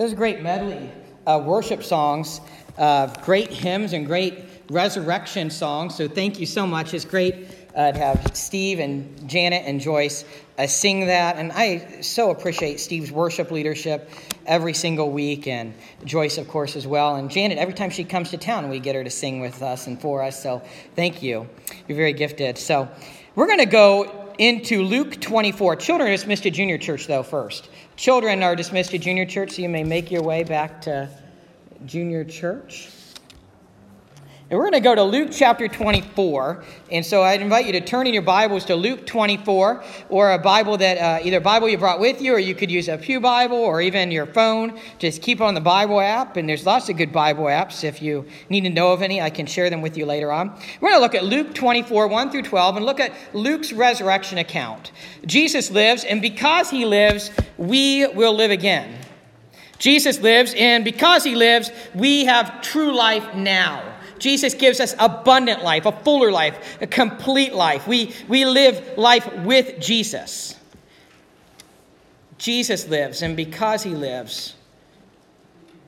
Those are great medley uh, worship songs, uh, great hymns, and great resurrection songs. So thank you so much. It's great uh, to have Steve and Janet and Joyce uh, sing that. And I so appreciate Steve's worship leadership every single week, and Joyce, of course, as well. And Janet, every time she comes to town, we get her to sing with us and for us. So thank you. You're very gifted. So we're going to go into Luke 24. Children are dismissed to junior church, though, first. Children are dismissed to junior church, so you may make your way back to junior church. And we're going to go to Luke chapter 24. And so I'd invite you to turn in your Bibles to Luke 24 or a Bible that uh, either Bible you brought with you or you could use a Pew Bible or even your phone. Just keep on the Bible app. And there's lots of good Bible apps. If you need to know of any, I can share them with you later on. We're going to look at Luke 24, 1 through 12, and look at Luke's resurrection account. Jesus lives, and because he lives, we will live again. Jesus lives, and because he lives, we have true life now. Jesus gives us abundant life, a fuller life, a complete life. We, we live life with Jesus. Jesus lives, and because he lives,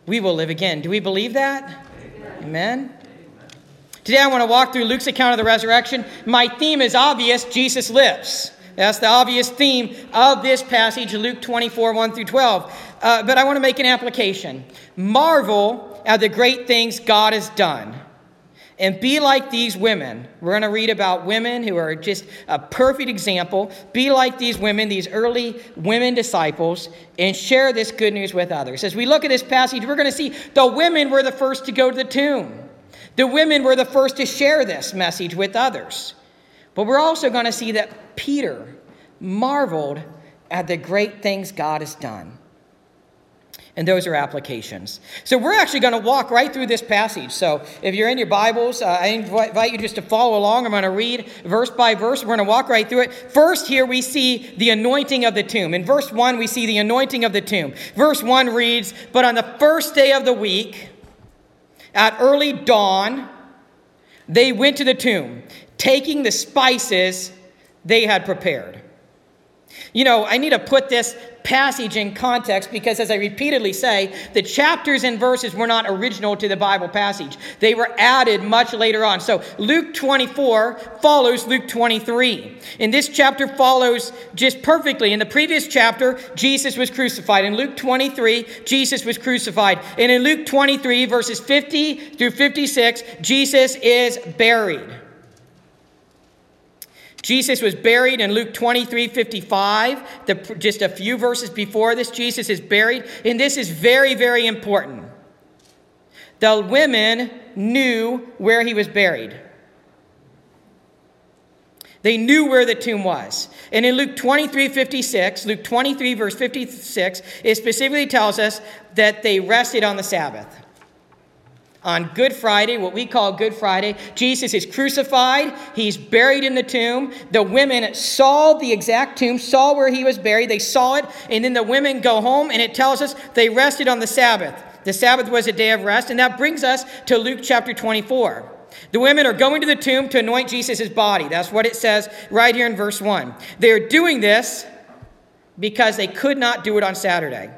we will live again. Do we believe that? Amen. Amen. Today I want to walk through Luke's account of the resurrection. My theme is obvious Jesus lives. That's the obvious theme of this passage, Luke 24, 1 through 12. Uh, but I want to make an application. Marvel at the great things God has done and be like these women. We're going to read about women who are just a perfect example. Be like these women, these early women disciples, and share this good news with others. As we look at this passage, we're going to see the women were the first to go to the tomb. The women were the first to share this message with others. But we're also going to see that Peter marveled at the great things God has done. And those are applications. So we're actually going to walk right through this passage. So if you're in your Bibles, uh, I invite you just to follow along. I'm going to read verse by verse. We're going to walk right through it. First, here we see the anointing of the tomb. In verse 1, we see the anointing of the tomb. Verse 1 reads But on the first day of the week, at early dawn, they went to the tomb, taking the spices they had prepared. You know, I need to put this passage in context because, as I repeatedly say, the chapters and verses were not original to the Bible passage. They were added much later on. So Luke 24 follows Luke 23. And this chapter follows just perfectly. In the previous chapter, Jesus was crucified. In Luke 23, Jesus was crucified. And in Luke 23, verses 50 through 56, Jesus is buried. Jesus was buried in Luke 23 55. The, just a few verses before this, Jesus is buried. And this is very, very important. The women knew where he was buried. They knew where the tomb was. And in Luke 23 56, Luke 23, verse 56, it specifically tells us that they rested on the Sabbath on Good Friday, what we call Good Friday. Jesus is crucified. He's buried in the tomb. The women saw the exact tomb, saw where he was buried. They saw it. And then the women go home, and it tells us they rested on the Sabbath. The Sabbath was a day of rest. And that brings us to Luke chapter 24. The women are going to the tomb to anoint Jesus' body. That's what it says right here in verse 1. They're doing this because they could not do it on Saturday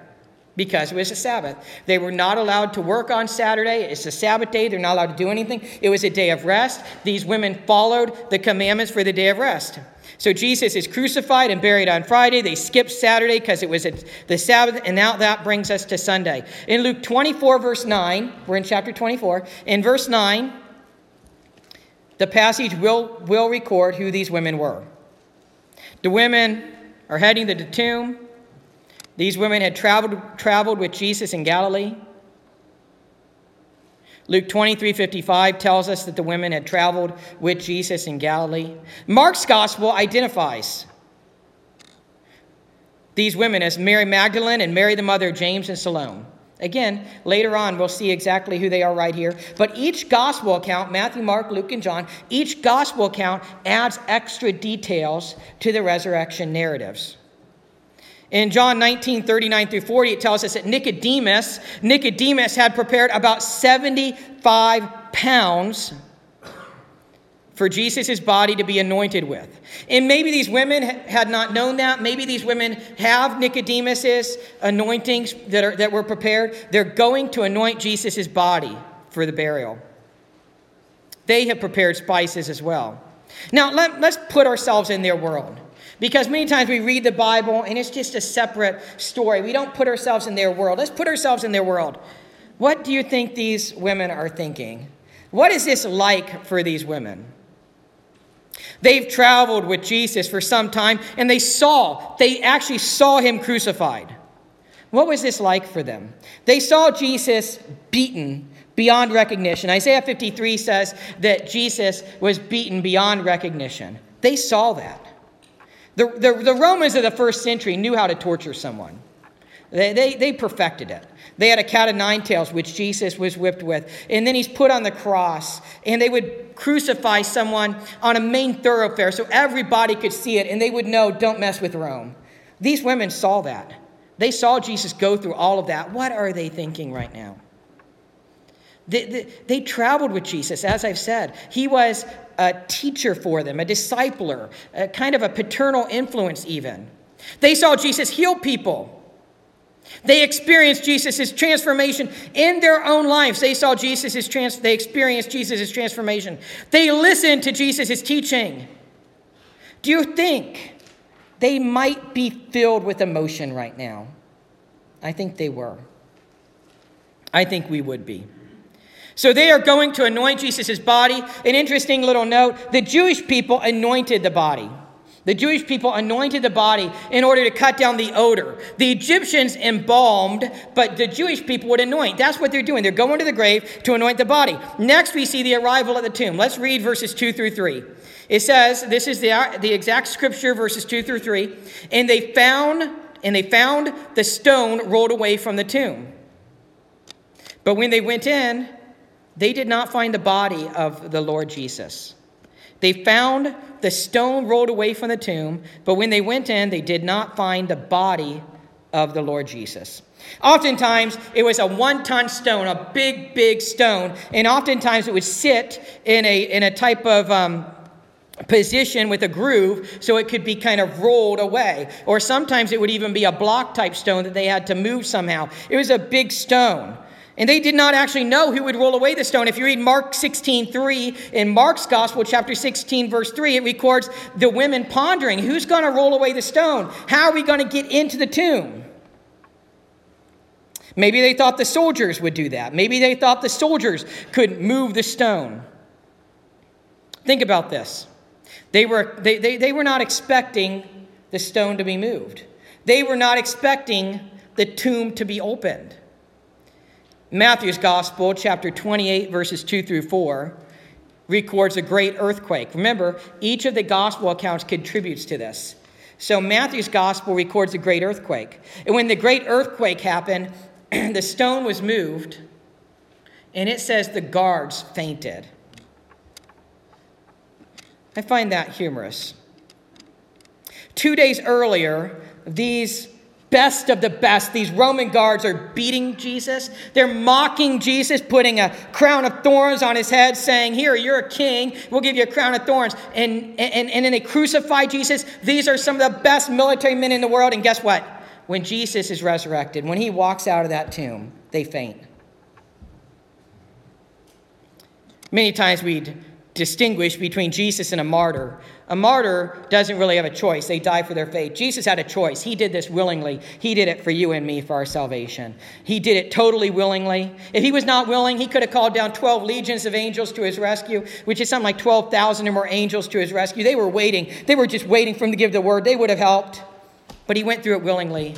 because it was a Sabbath. They were not allowed to work on Saturday. It's a Sabbath day. They're not allowed to do anything. It was a day of rest. These women followed the commandments for the day of rest. So Jesus is crucified and buried on Friday. They skipped Saturday because it was the Sabbath, and now that brings us to Sunday. In Luke 24, verse 9, we're in chapter 24. In verse 9, the passage will, will record who these women were. The women are heading to the tomb. These women had traveled, traveled with Jesus in Galilee. Luke 23 55 tells us that the women had traveled with Jesus in Galilee. Mark's gospel identifies these women as Mary Magdalene and Mary, the mother of James and Salome. Again, later on, we'll see exactly who they are right here. But each gospel account, Matthew, Mark, Luke, and John, each gospel account adds extra details to the resurrection narratives. In John 19, 39 through 40, it tells us that Nicodemus, Nicodemus had prepared about 75 pounds for Jesus' body to be anointed with. And maybe these women had not known that. Maybe these women have Nicodemus's anointings that, are, that were prepared. They're going to anoint Jesus' body for the burial. They have prepared spices as well. Now, let, let's put ourselves in their world. Because many times we read the Bible and it's just a separate story. We don't put ourselves in their world. Let's put ourselves in their world. What do you think these women are thinking? What is this like for these women? They've traveled with Jesus for some time and they saw, they actually saw him crucified. What was this like for them? They saw Jesus beaten beyond recognition. Isaiah 53 says that Jesus was beaten beyond recognition. They saw that. The, the, the Romans of the first century knew how to torture someone, they, they, they perfected it. They had a cat of nine tails, which Jesus was whipped with. And then he's put on the cross. And they would crucify someone on a main thoroughfare so everybody could see it and they would know, don't mess with Rome. These women saw that. They saw Jesus go through all of that. What are they thinking right now? They, they, they, traveled with Jesus, as I've said. He was a teacher for them, a discipler, a kind of a paternal influence, even. They saw Jesus heal people. They experienced Jesus' transformation in their own lives. They saw Jesus' trans- they experienced Jesus' transformation. They listened to Jesus' teaching. Do you think they might be filled with emotion right now? I think they were. I think we would be. So they are going to anoint Jesus' body. An interesting little note the Jewish people anointed the body. The Jewish people anointed the body in order to cut down the odor. The Egyptians embalmed, but the Jewish people would anoint. That's what they're doing. They're going to the grave to anoint the body. Next, we see the arrival at the tomb. Let's read verses 2 through 3. It says, this is the, the exact scripture, verses 2 through 3. And they found, and they found the stone rolled away from the tomb. But when they went in, they did not find the body of the Lord Jesus. They found the stone rolled away from the tomb, but when they went in, they did not find the body of the Lord Jesus. Oftentimes, it was a one ton stone, a big, big stone, and oftentimes it would sit in a, in a type of um, position with a groove so it could be kind of rolled away. Or sometimes it would even be a block type stone that they had to move somehow. It was a big stone. And they did not actually know who would roll away the stone. If you read Mark 16, 3, in Mark's Gospel, chapter 16, verse 3, it records the women pondering who's going to roll away the stone? How are we going to get into the tomb? Maybe they thought the soldiers would do that. Maybe they thought the soldiers could move the stone. Think about this. They were, they, they, they were not expecting the stone to be moved, they were not expecting the tomb to be opened. Matthew's Gospel, chapter 28, verses 2 through 4, records a great earthquake. Remember, each of the Gospel accounts contributes to this. So Matthew's Gospel records a great earthquake. And when the great earthquake happened, the stone was moved, and it says the guards fainted. I find that humorous. Two days earlier, these best of the best. These Roman guards are beating Jesus. They're mocking Jesus, putting a crown of thorns on his head, saying, Here, you're a king. We'll give you a crown of thorns. And, and, and then they crucify Jesus. These are some of the best military men in the world. And guess what? When Jesus is resurrected, when he walks out of that tomb, they faint. Many times we'd distinguish between Jesus and a martyr. A martyr doesn't really have a choice. They die for their faith. Jesus had a choice. He did this willingly. He did it for you and me for our salvation. He did it totally willingly. If he was not willing, he could have called down 12 legions of angels to his rescue, which is something like 12,000 or more angels to his rescue. They were waiting. They were just waiting for him to give the word. They would have helped. But he went through it willingly.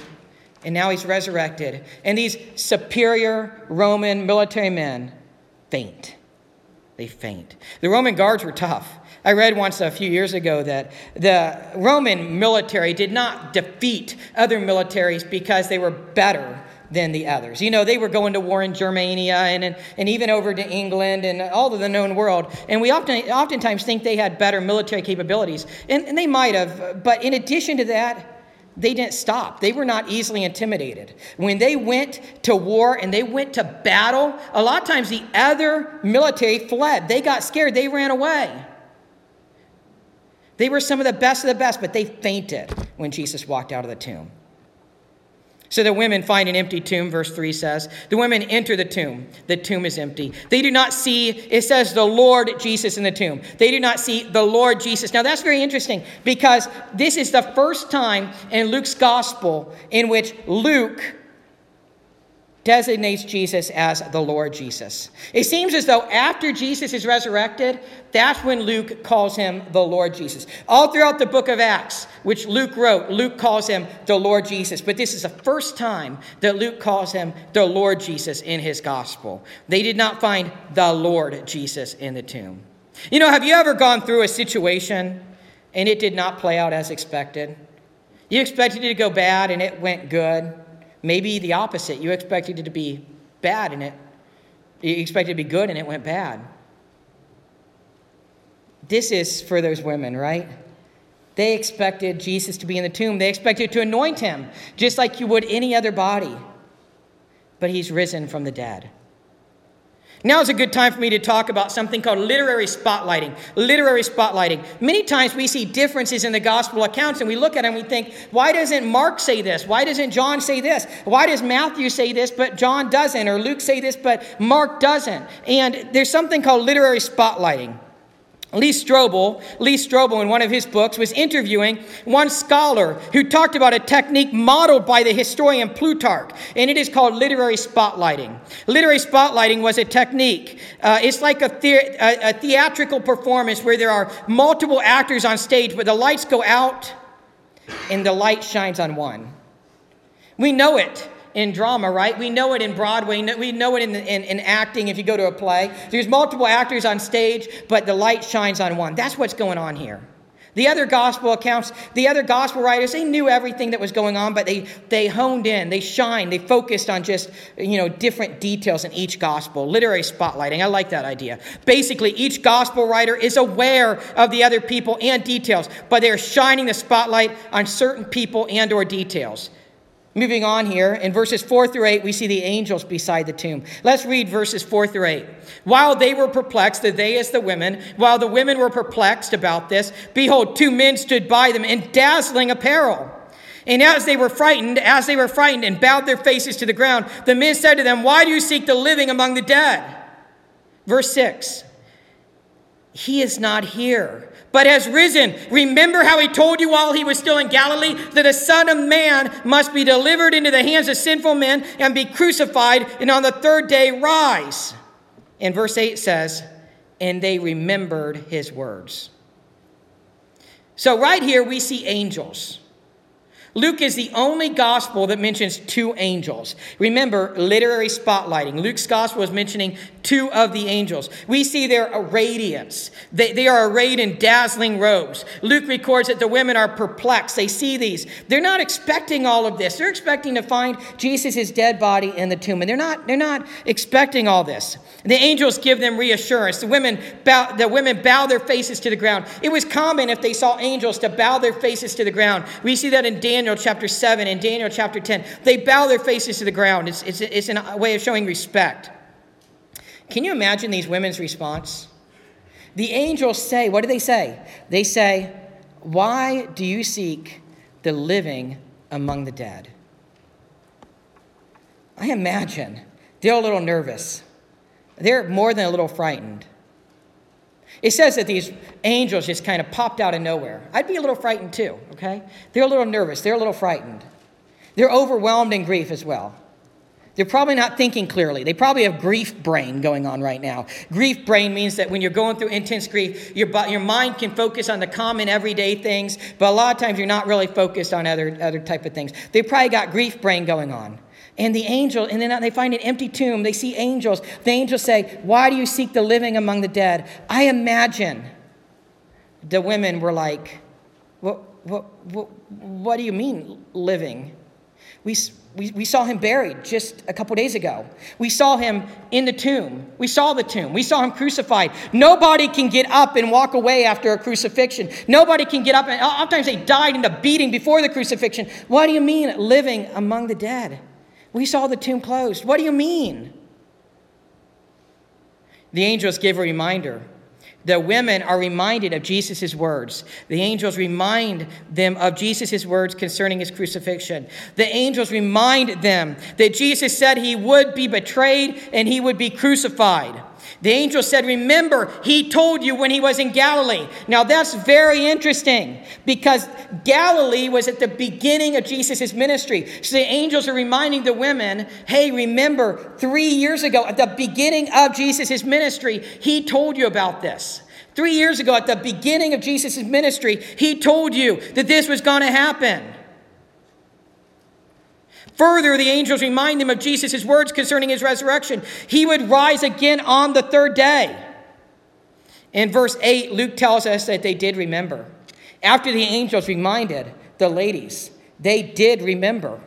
And now he's resurrected. And these superior Roman military men faint. They faint. The Roman guards were tough. I read once a few years ago that the Roman military did not defeat other militaries because they were better than the others. You know, they were going to war in Germania and, and, and even over to England and all of the known world. And we often, oftentimes think they had better military capabilities. And, and they might have. But in addition to that, they didn't stop. They were not easily intimidated. When they went to war and they went to battle, a lot of times the other military fled. They got scared, they ran away. They were some of the best of the best, but they fainted when Jesus walked out of the tomb. So the women find an empty tomb, verse 3 says. The women enter the tomb. The tomb is empty. They do not see, it says, the Lord Jesus in the tomb. They do not see the Lord Jesus. Now that's very interesting because this is the first time in Luke's gospel in which Luke designates Jesus as the Lord Jesus. It seems as though after Jesus is resurrected, that's when Luke calls him the Lord Jesus. All throughout the book of Acts, which Luke wrote, Luke calls him the Lord Jesus. But this is the first time that Luke calls him the Lord Jesus in his gospel. They did not find the Lord Jesus in the tomb. You know, have you ever gone through a situation and it did not play out as expected? You expected it to go bad and it went good. Maybe the opposite. You expected it to be bad and it you expected it to be good and it went bad. This is for those women, right? They expected Jesus to be in the tomb. They expected to anoint him just like you would any other body. But he's risen from the dead. Now is a good time for me to talk about something called literary spotlighting. Literary spotlighting. Many times we see differences in the gospel accounts and we look at them and we think, why doesn't Mark say this? Why doesn't John say this? Why does Matthew say this but John doesn't? Or Luke say this but Mark doesn't? And there's something called literary spotlighting. Lee Strobel, Lee Strobel, in one of his books, was interviewing one scholar who talked about a technique modeled by the historian Plutarch, and it is called literary spotlighting. Literary spotlighting was a technique. Uh, it's like a, the- a, a theatrical performance where there are multiple actors on stage, but the lights go out and the light shines on one. We know it in drama, right? We know it in Broadway. We know it in, in, in, acting if you go to a play. There's multiple actors on stage, but the light shines on one. That's what's going on here. The other gospel accounts, the other gospel writers, they knew everything that was going on, but they, they honed in, they shined, they focused on just, you know, different details in each gospel. Literary spotlighting. I like that idea. Basically, each gospel writer is aware of the other people and details, but they're shining the spotlight on certain people and or details. Moving on here, in verses 4 through 8, we see the angels beside the tomb. Let's read verses 4 through 8. While they were perplexed, the they as the women, while the women were perplexed about this, behold, two men stood by them in dazzling apparel. And as they were frightened, as they were frightened and bowed their faces to the ground, the men said to them, Why do you seek the living among the dead? Verse 6 He is not here but has risen. Remember how he told you while he was still in Galilee that the Son of Man must be delivered into the hands of sinful men and be crucified, and on the third day rise. And verse 8 says, And they remembered his words. So, right here, we see angels. Luke is the only gospel that mentions two angels. Remember, literary spotlighting. Luke's gospel is mentioning two of the angels. We see their radiance. They, they are arrayed in dazzling robes. Luke records that the women are perplexed. They see these. They're not expecting all of this. They're expecting to find Jesus' dead body in the tomb. And they're not, they're not expecting all this. The angels give them reassurance. The women, bow, the women bow their faces to the ground. It was common if they saw angels to bow their faces to the ground. We see that in Daniel Daniel chapter 7 and Daniel chapter 10. They bow their faces to the ground. It's, it's, it's a way of showing respect. Can you imagine these women's response? The angels say, what do they say? They say, Why do you seek the living among the dead? I imagine they're a little nervous. They're more than a little frightened. It says that these angels just kind of popped out of nowhere. I'd be a little frightened too, okay? They're a little nervous, they're a little frightened. They're overwhelmed in grief as well. They're probably not thinking clearly. They probably have grief brain going on right now. Grief brain means that when you're going through intense grief, your, your mind can focus on the common everyday things, but a lot of times you're not really focused on other, other type of things. They probably got grief brain going on. And the angel, and then they find an empty tomb. They see angels. The angels say, Why do you seek the living among the dead? I imagine the women were like, What, what, what, what do you mean, living? We, we, we saw him buried just a couple days ago. We saw him in the tomb. We saw the tomb. We saw him crucified. Nobody can get up and walk away after a crucifixion. Nobody can get up. And oftentimes they died in the beating before the crucifixion. What do you mean, living among the dead? We saw the tomb closed. What do you mean? The angels give a reminder. The women are reminded of Jesus' words. The angels remind them of Jesus' words concerning his crucifixion. The angels remind them that Jesus said he would be betrayed and he would be crucified. The angel said, Remember, he told you when he was in Galilee. Now that's very interesting because Galilee was at the beginning of Jesus' ministry. So the angels are reminding the women, Hey, remember, three years ago, at the beginning of Jesus' ministry, he told you about this. Three years ago, at the beginning of Jesus' ministry, he told you that this was going to happen. Further, the angels remind them of Jesus' words concerning his resurrection. He would rise again on the third day. In verse 8, Luke tells us that they did remember. After the angels reminded the ladies, they did remember.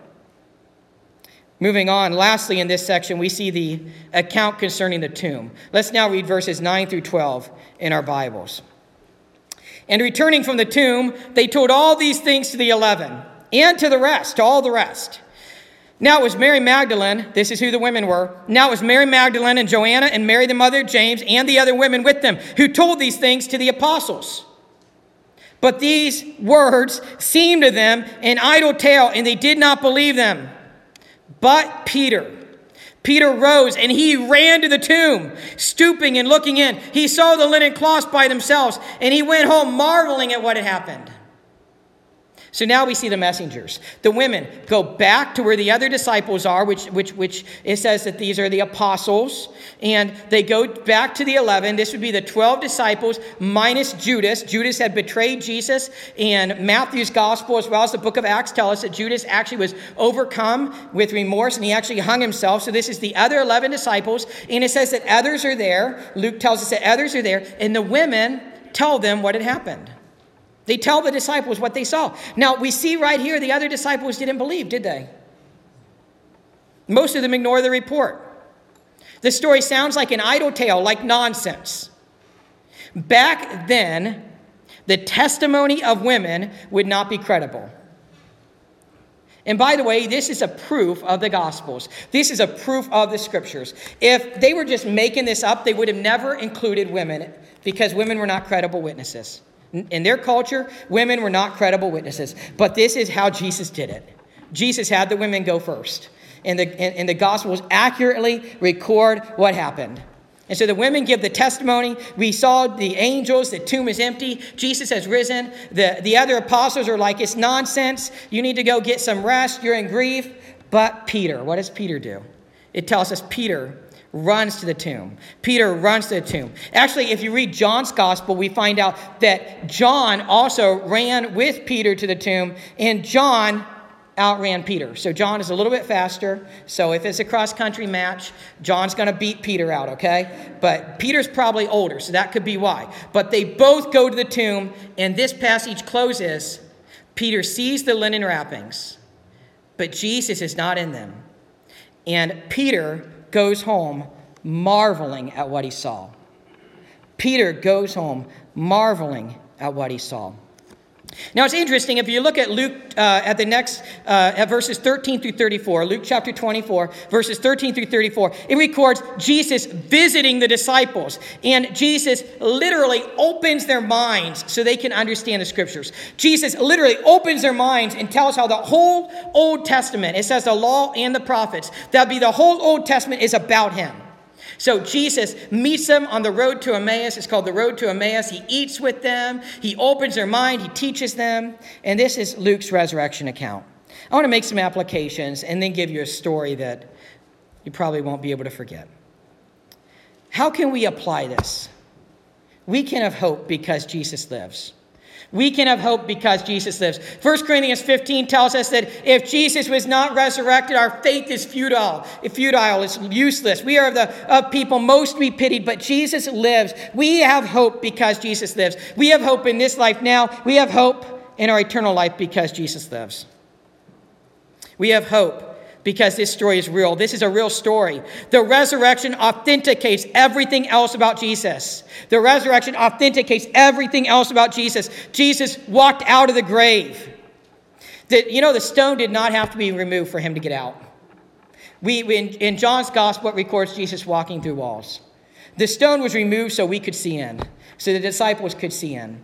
Moving on, lastly, in this section, we see the account concerning the tomb. Let's now read verses 9 through 12 in our Bibles. And returning from the tomb, they told all these things to the eleven and to the rest, to all the rest. Now it was Mary Magdalene, this is who the women were. Now it was Mary Magdalene and Joanna and Mary, the mother of James, and the other women with them, who told these things to the apostles. But these words seemed to them an idle tale, and they did not believe them. But Peter, Peter rose and he ran to the tomb, stooping and looking in. He saw the linen cloths by themselves, and he went home marveling at what had happened. So now we see the messengers. The women go back to where the other disciples are, which, which, which it says that these are the apostles. And they go back to the 11. This would be the 12 disciples minus Judas. Judas had betrayed Jesus. And Matthew's gospel, as well as the book of Acts, tell us that Judas actually was overcome with remorse and he actually hung himself. So this is the other 11 disciples. And it says that others are there. Luke tells us that others are there. And the women tell them what had happened. They tell the disciples what they saw. Now, we see right here the other disciples didn't believe, did they? Most of them ignore the report. The story sounds like an idle tale, like nonsense. Back then, the testimony of women would not be credible. And by the way, this is a proof of the Gospels. This is a proof of the Scriptures. If they were just making this up, they would have never included women because women were not credible witnesses. In their culture, women were not credible witnesses. But this is how Jesus did it. Jesus had the women go first. And the, and, and the Gospels accurately record what happened. And so the women give the testimony. We saw the angels, the tomb is empty, Jesus has risen. The, the other apostles are like, it's nonsense. You need to go get some rest. You're in grief. But Peter, what does Peter do? It tells us Peter runs to the tomb. Peter runs to the tomb. Actually, if you read John's gospel, we find out that John also ran with Peter to the tomb, and John outran Peter. So John is a little bit faster. So if it's a cross country match, John's going to beat Peter out, okay? But Peter's probably older, so that could be why. But they both go to the tomb, and this passage closes. Peter sees the linen wrappings, but Jesus is not in them. And Peter goes home marveling at what he saw. Peter goes home marveling at what he saw. Now it's interesting if you look at Luke uh, at the next uh, at verses 13 through 34, Luke chapter 24, verses 13 through 34, it records Jesus visiting the disciples, and Jesus literally opens their minds so they can understand the scriptures. Jesus literally opens their minds and tells how the whole Old Testament, it says the law and the prophets, that be the whole Old Testament is about him. So Jesus meets them on the road to Emmaus. It's called the road to Emmaus. He eats with them, he opens their mind, he teaches them. And this is Luke's resurrection account. I want to make some applications and then give you a story that you probably won't be able to forget. How can we apply this? We can have hope because Jesus lives. We can have hope because Jesus lives. 1 Corinthians 15 tells us that if Jesus was not resurrected, our faith is futile. Futile, it's useless. We are the of people most to be pitied, but Jesus lives. We have hope because Jesus lives. We have hope in this life now. We have hope in our eternal life because Jesus lives. We have hope because this story is real. This is a real story. The resurrection authenticates everything else about Jesus. The resurrection authenticates everything else about Jesus. Jesus walked out of the grave. The, you know, the stone did not have to be removed for him to get out. We, in, in John's gospel, it records Jesus walking through walls. The stone was removed so we could see in, so the disciples could see in.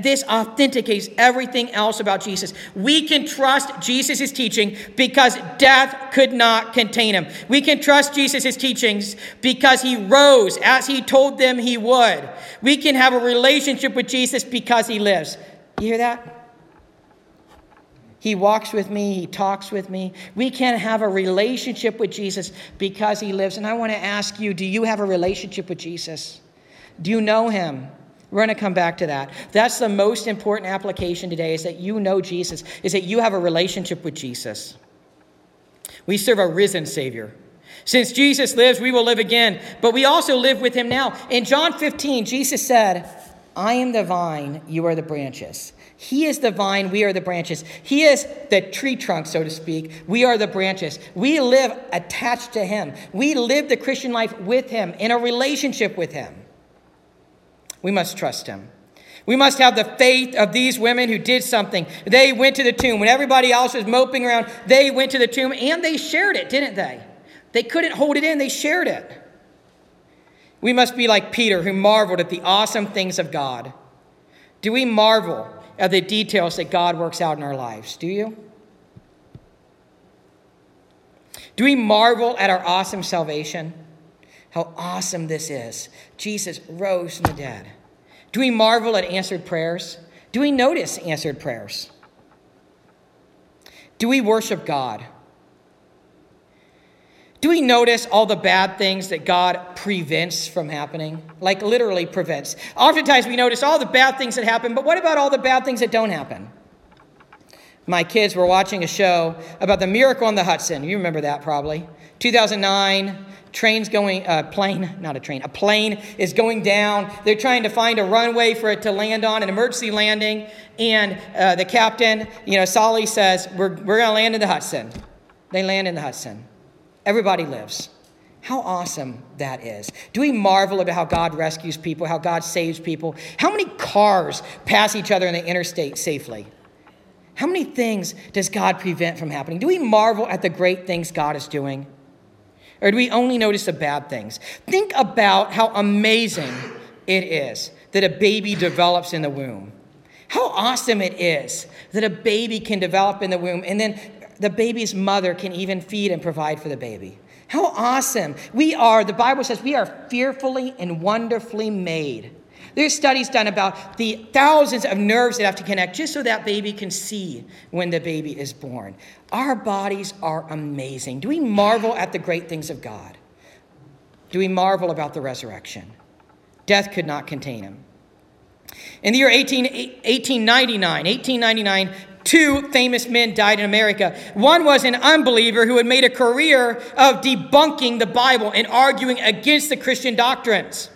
This authenticates everything else about Jesus. We can trust Jesus' teaching because death could not contain him. We can trust Jesus' teachings because he rose as he told them he would. We can have a relationship with Jesus because he lives. You hear that? He walks with me, he talks with me. We can have a relationship with Jesus because he lives. And I want to ask you do you have a relationship with Jesus? Do you know him? We're going to come back to that. That's the most important application today is that you know Jesus, is that you have a relationship with Jesus. We serve a risen Savior. Since Jesus lives, we will live again, but we also live with him now. In John 15, Jesus said, I am the vine, you are the branches. He is the vine, we are the branches. He is the tree trunk, so to speak. We are the branches. We live attached to Him. We live the Christian life with Him, in a relationship with Him. We must trust Him. We must have the faith of these women who did something. They went to the tomb. When everybody else was moping around, they went to the tomb and they shared it, didn't they? They couldn't hold it in, they shared it. We must be like Peter, who marveled at the awesome things of God. Do we marvel at the details that God works out in our lives? Do you? Do we marvel at our awesome salvation? How awesome this is. Jesus rose from the dead. Do we marvel at answered prayers? Do we notice answered prayers? Do we worship God? Do we notice all the bad things that God prevents from happening? Like literally prevents. Oftentimes we notice all the bad things that happen, but what about all the bad things that don't happen? My kids were watching a show about the miracle on the Hudson. You remember that probably. 2009, train's going, uh, plane, not a train, a plane is going down. They're trying to find a runway for it to land on, an emergency landing. And uh, the captain, you know, Sully says, We're, we're going to land in the Hudson. They land in the Hudson. Everybody lives. How awesome that is. Do we marvel about how God rescues people, how God saves people? How many cars pass each other in the interstate safely? How many things does God prevent from happening? Do we marvel at the great things God is doing? Or do we only notice the bad things? Think about how amazing it is that a baby develops in the womb. How awesome it is that a baby can develop in the womb and then the baby's mother can even feed and provide for the baby. How awesome. We are, the Bible says, we are fearfully and wonderfully made. There's studies done about the thousands of nerves that have to connect just so that baby can see when the baby is born. Our bodies are amazing. Do we marvel at the great things of God? Do we marvel about the resurrection? Death could not contain him. In the year 18, 1899, 1899, two famous men died in America. One was an unbeliever who had made a career of debunking the Bible and arguing against the Christian doctrines.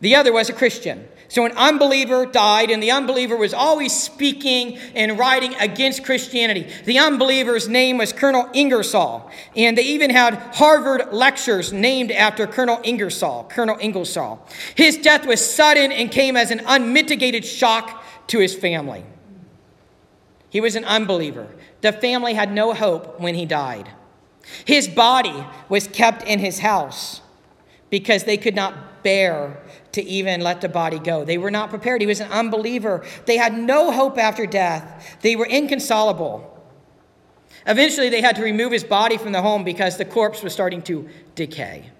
The other was a Christian. So an unbeliever died, and the unbeliever was always speaking and writing against Christianity. The unbeliever's name was Colonel Ingersoll, and they even had Harvard lectures named after Colonel Ingersoll, Colonel Ingersoll. His death was sudden and came as an unmitigated shock to his family. He was an unbeliever. The family had no hope when he died. His body was kept in his house because they could not bear to even let the body go. They were not prepared. He was an unbeliever. They had no hope after death. They were inconsolable. Eventually, they had to remove his body from the home because the corpse was starting to decay.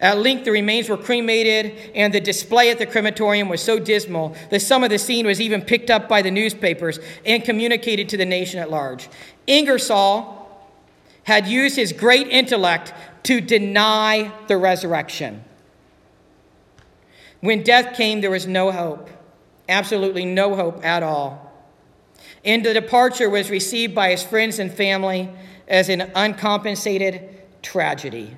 At length, the remains were cremated, and the display at the crematorium was so dismal that some of the scene was even picked up by the newspapers and communicated to the nation at large. Ingersoll had used his great intellect to deny the resurrection. When death came, there was no hope, absolutely no hope at all. And the departure was received by his friends and family as an uncompensated tragedy.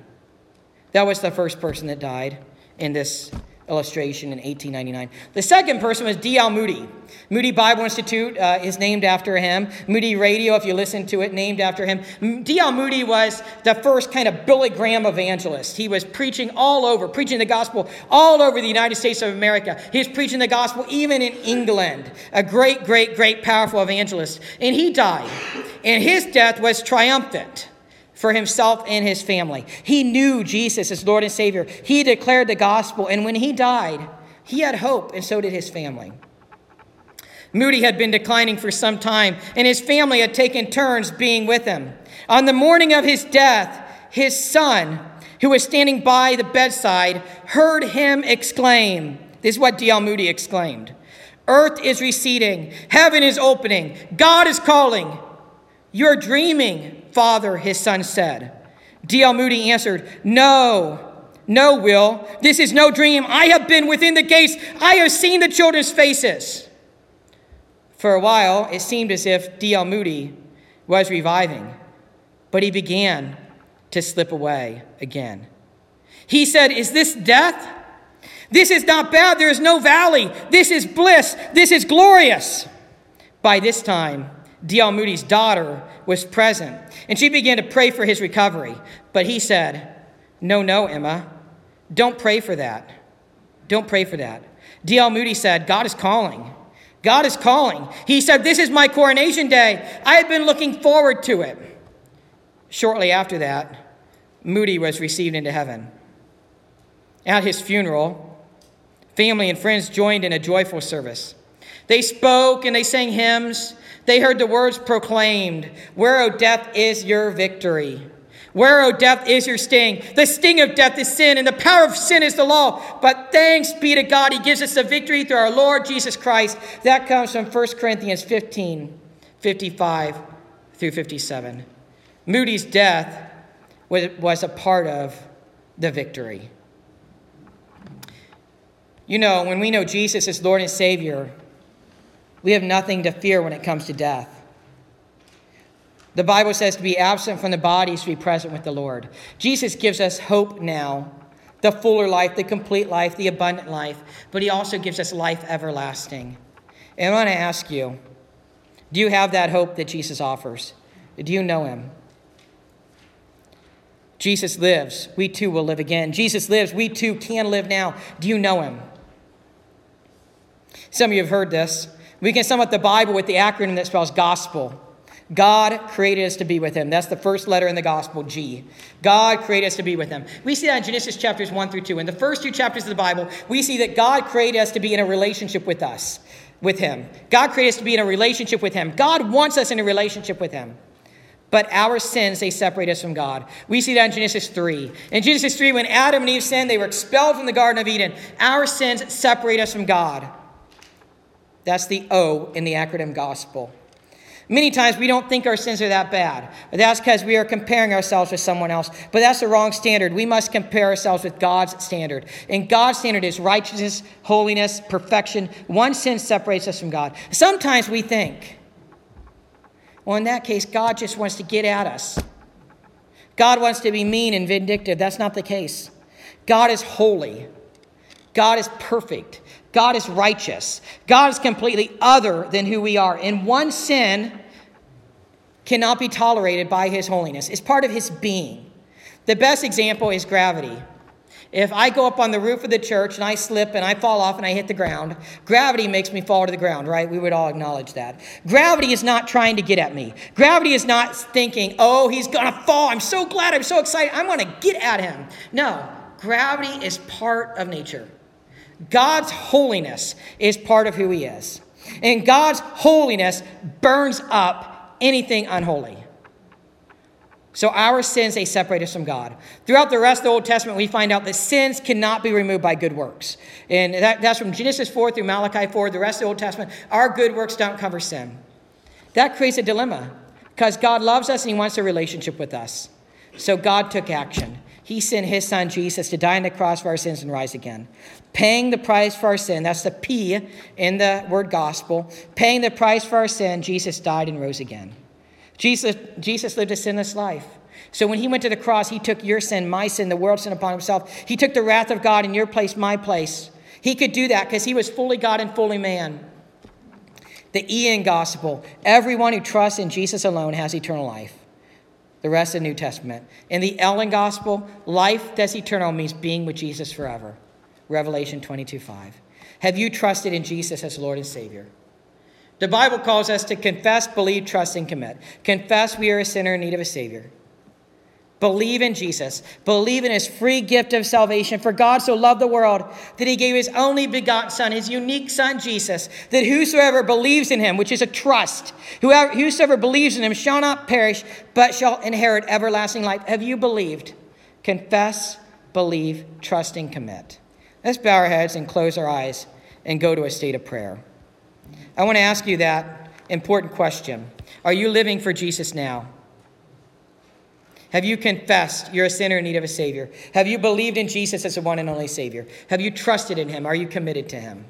That was the first person that died in this illustration in 1899. The second person was D.L. Moody. Moody Bible Institute uh, is named after him. Moody Radio, if you listen to it, named after him. D.L. Moody was the first kind of Billy Graham evangelist. He was preaching all over, preaching the gospel all over the United States of America. He was preaching the gospel even in England. A great, great, great, powerful evangelist. And he died. And his death was triumphant. For himself and his family. He knew Jesus as Lord and Savior. He declared the gospel, and when he died, he had hope, and so did his family. Moody had been declining for some time, and his family had taken turns being with him. On the morning of his death, his son, who was standing by the bedside, heard him exclaim. This is what D.L. Moody exclaimed Earth is receding, heaven is opening, God is calling. You're dreaming, Father, his son said. D.L. Moody answered, No, no, Will, this is no dream. I have been within the gates, I have seen the children's faces. For a while, it seemed as if D.L. Moody was reviving, but he began to slip away again. He said, Is this death? This is not bad. There is no valley. This is bliss. This is glorious. By this time, D.L. Moody's daughter was present, and she began to pray for his recovery. But he said, No, no, Emma, don't pray for that. Don't pray for that. D.L. Moody said, God is calling. God is calling. He said, This is my coronation day. I had been looking forward to it. Shortly after that, Moody was received into heaven. At his funeral, family and friends joined in a joyful service. They spoke and they sang hymns. They heard the words proclaimed Where, O death, is your victory? Where, O death, is your sting? The sting of death is sin, and the power of sin is the law. But thanks be to God, He gives us the victory through our Lord Jesus Christ. That comes from 1 Corinthians 15 55 through 57. Moody's death was, a part of the victory. You know, when we know Jesus as Lord and Savior, we have nothing to fear when it comes to death. The Bible says to be absent from the body is to be present with the Lord. Jesus gives us hope now, the fuller life, the complete life, the abundant life, but he also gives us life everlasting. And I want to ask you do you have that hope that Jesus offers? Do you know him? Jesus lives. We too will live again. Jesus lives. We too can live now. Do you know him? Some of you have heard this. We can sum up the Bible with the acronym that spells gospel. God created us to be with him. That's the first letter in the gospel, G. God created us to be with him. We see that in Genesis chapters 1 through 2. In the first two chapters of the Bible, we see that God created us to be in a relationship with us, with him. God created us to be in a relationship with him. God wants us in a relationship with him. But our sins, they separate us from God. We see that in Genesis 3. In Genesis 3, when Adam and Eve sinned, they were expelled from the Garden of Eden. Our sins separate us from God. That's the O in the acronym gospel. Many times we don't think our sins are that bad. But That's because we are comparing ourselves with someone else. But that's the wrong standard. We must compare ourselves with God's standard. And God's standard is righteousness, holiness, perfection. One sin separates us from God. Sometimes we think, well, in that case, God just wants to get at us. God wants to be mean and vindictive. That's not the case. God is holy. God is perfect. God is righteous. God is completely other than who we are. And one sin cannot be tolerated by his holiness, it's part of his being. The best example is gravity. If I go up on the roof of the church and I slip and I fall off and I hit the ground, gravity makes me fall to the ground, right? We would all acknowledge that. Gravity is not trying to get at me. Gravity is not thinking, oh, he's going to fall. I'm so glad. I'm so excited. I'm going to get at him. No, gravity is part of nature. God's holiness is part of who He is. And God's holiness burns up anything unholy. So our sins, they separate us from God. Throughout the rest of the Old Testament, we find out that sins cannot be removed by good works. And that, that's from Genesis 4 through Malachi 4, the rest of the Old Testament. Our good works don't cover sin. That creates a dilemma because God loves us and He wants a relationship with us. So God took action. He sent His Son Jesus to die on the cross for our sins and rise again paying the price for our sin. That's the P in the word gospel. Paying the price for our sin, Jesus died and rose again. Jesus, Jesus lived a sinless life. So when he went to the cross, he took your sin, my sin, the world's sin upon himself. He took the wrath of God in your place, my place. He could do that because he was fully God and fully man. The E in gospel everyone who trusts in Jesus alone has eternal life. The rest of the New Testament. In the Ellen gospel, life that's eternal means being with Jesus forever. Revelation 22 5. Have you trusted in Jesus as Lord and Savior? The Bible calls us to confess, believe, trust, and commit. Confess we are a sinner in need of a Savior. Believe in Jesus. Believe in his free gift of salvation. For God so loved the world that he gave his only begotten Son, his unique Son, Jesus, that whosoever believes in him, which is a trust, whoever, whosoever believes in him shall not perish, but shall inherit everlasting life. Have you believed? Confess, believe, trust, and commit. Let's bow our heads and close our eyes and go to a state of prayer. I want to ask you that important question Are you living for Jesus now? Have you confessed you're a sinner in need of a Savior? Have you believed in Jesus as the one and only Savior? Have you trusted in Him? Are you committed to Him?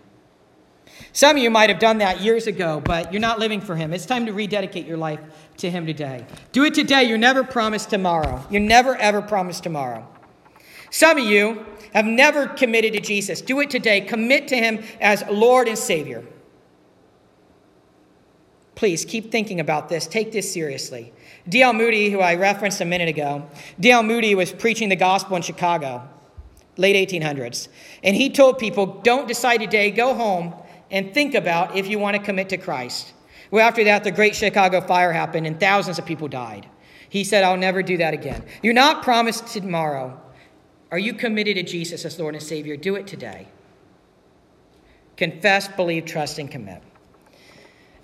Some of you might have done that years ago, but you're not living for Him. It's time to rededicate your life to Him today. Do it today. You're never promised tomorrow. You're never, ever promised tomorrow. Some of you have never committed to Jesus. Do it today. Commit to Him as Lord and Savior. Please keep thinking about this. Take this seriously. D.L. Moody, who I referenced a minute ago, D.L. Moody was preaching the gospel in Chicago, late 1800s. And he told people, don't decide today, go home and think about if you want to commit to Christ. Well, after that, the great Chicago fire happened and thousands of people died. He said, I'll never do that again. You're not promised tomorrow. Are you committed to Jesus as Lord and Savior? Do it today. Confess, believe, trust, and commit.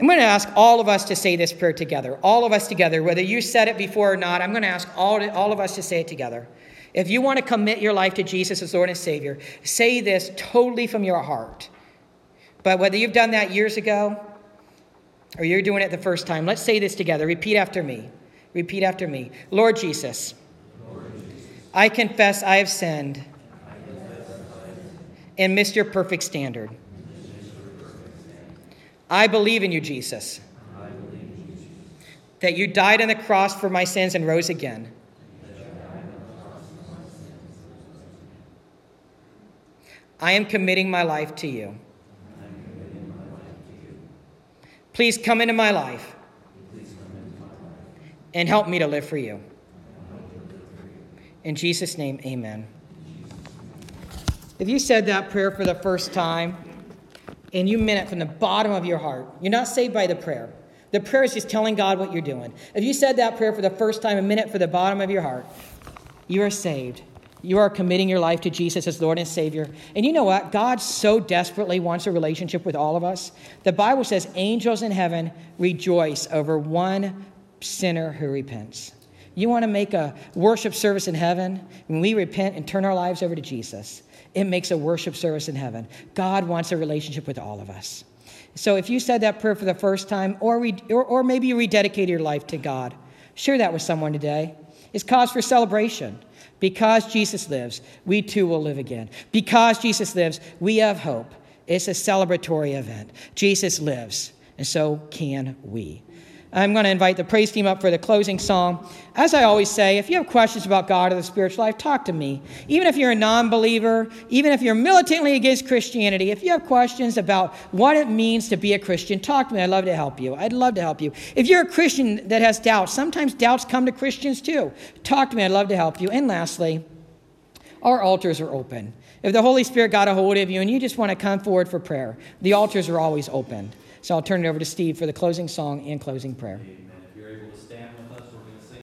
I'm going to ask all of us to say this prayer together. All of us together, whether you said it before or not, I'm going to ask all, all of us to say it together. If you want to commit your life to Jesus as Lord and Savior, say this totally from your heart. But whether you've done that years ago or you're doing it the first time, let's say this together. Repeat after me. Repeat after me. Lord Jesus, Lord Jesus I confess I have sinned and missed your perfect standard. I believe in you, Jesus. That you died on the cross for my sins and rose again. I am committing my life to you. Please come into my life and help me to live for you. In Jesus' name, amen. If you said that prayer for the first time, and you meant it from the bottom of your heart. You're not saved by the prayer. The prayer is just telling God what you're doing. If you said that prayer for the first time, a minute for the bottom of your heart, you are saved. You are committing your life to Jesus as Lord and Savior. And you know what? God so desperately wants a relationship with all of us. The Bible says angels in heaven rejoice over one sinner who repents. You want to make a worship service in heaven when we repent and turn our lives over to Jesus? It makes a worship service in heaven. God wants a relationship with all of us. So if you said that prayer for the first time, or, re, or, or maybe you rededicated your life to God, share that with someone today. It's cause for celebration. Because Jesus lives, we too will live again. Because Jesus lives, we have hope. It's a celebratory event. Jesus lives, and so can we. I'm going to invite the praise team up for the closing song. As I always say, if you have questions about God or the spiritual life, talk to me. Even if you're a non believer, even if you're militantly against Christianity, if you have questions about what it means to be a Christian, talk to me. I'd love to help you. I'd love to help you. If you're a Christian that has doubts, sometimes doubts come to Christians too. Talk to me. I'd love to help you. And lastly, our altars are open. If the Holy Spirit got a hold of you and you just want to come forward for prayer, the altars are always open. So I'll turn it over to Steve for the closing song and closing prayer. Amen.